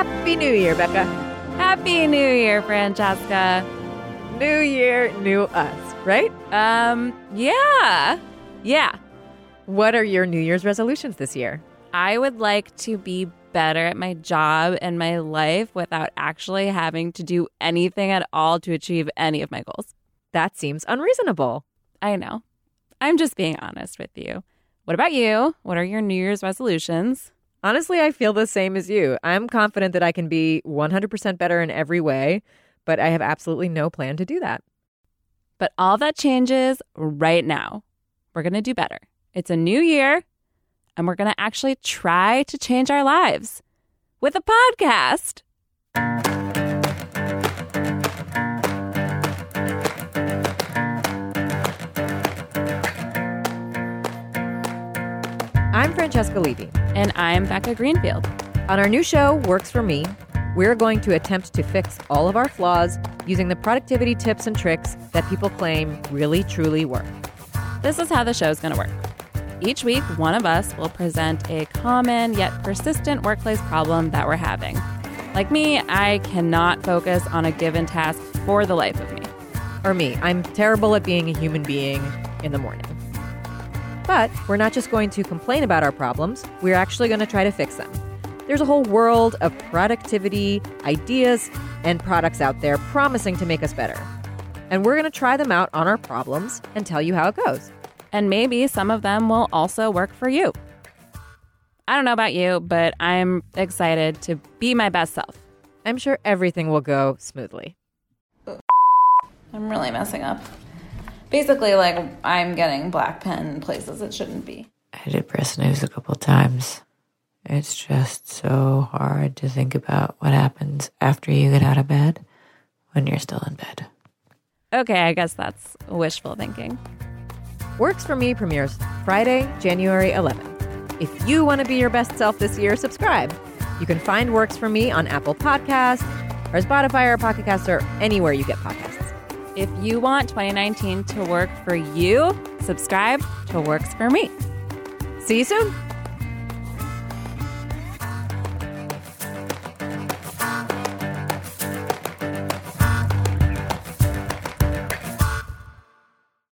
Happy New Year, Becca. Happy New Year, Francesca. New Year, new us, right? Um, yeah. Yeah. What are your New Year's resolutions this year? I would like to be better at my job and my life without actually having to do anything at all to achieve any of my goals. That seems unreasonable. I know. I'm just being honest with you. What about you? What are your New Year's resolutions? Honestly, I feel the same as you. I'm confident that I can be 100% better in every way, but I have absolutely no plan to do that. But all that changes right now. We're going to do better. It's a new year, and we're going to actually try to change our lives with a podcast. I'm Francesca Levy. And I'm Becca Greenfield. On our new show, Works for Me, we're going to attempt to fix all of our flaws using the productivity tips and tricks that people claim really, truly work. This is how the show is going to work. Each week, one of us will present a common yet persistent workplace problem that we're having. Like me, I cannot focus on a given task for the life of me. Or me, I'm terrible at being a human being in the morning. But we're not just going to complain about our problems, we're actually going to try to fix them. There's a whole world of productivity, ideas, and products out there promising to make us better. And we're going to try them out on our problems and tell you how it goes. And maybe some of them will also work for you. I don't know about you, but I'm excited to be my best self. I'm sure everything will go smoothly. I'm really messing up. Basically, like, I'm getting black pen places it shouldn't be. I did press news a couple times. It's just so hard to think about what happens after you get out of bed when you're still in bed. Okay, I guess that's wishful thinking. Works for Me premieres Friday, January 11th. If you want to be your best self this year, subscribe. You can find Works for Me on Apple Podcasts or Spotify or Pocket Casts or anywhere you get podcasts. If you want 2019 to work for you, subscribe to Works for Me. See you soon.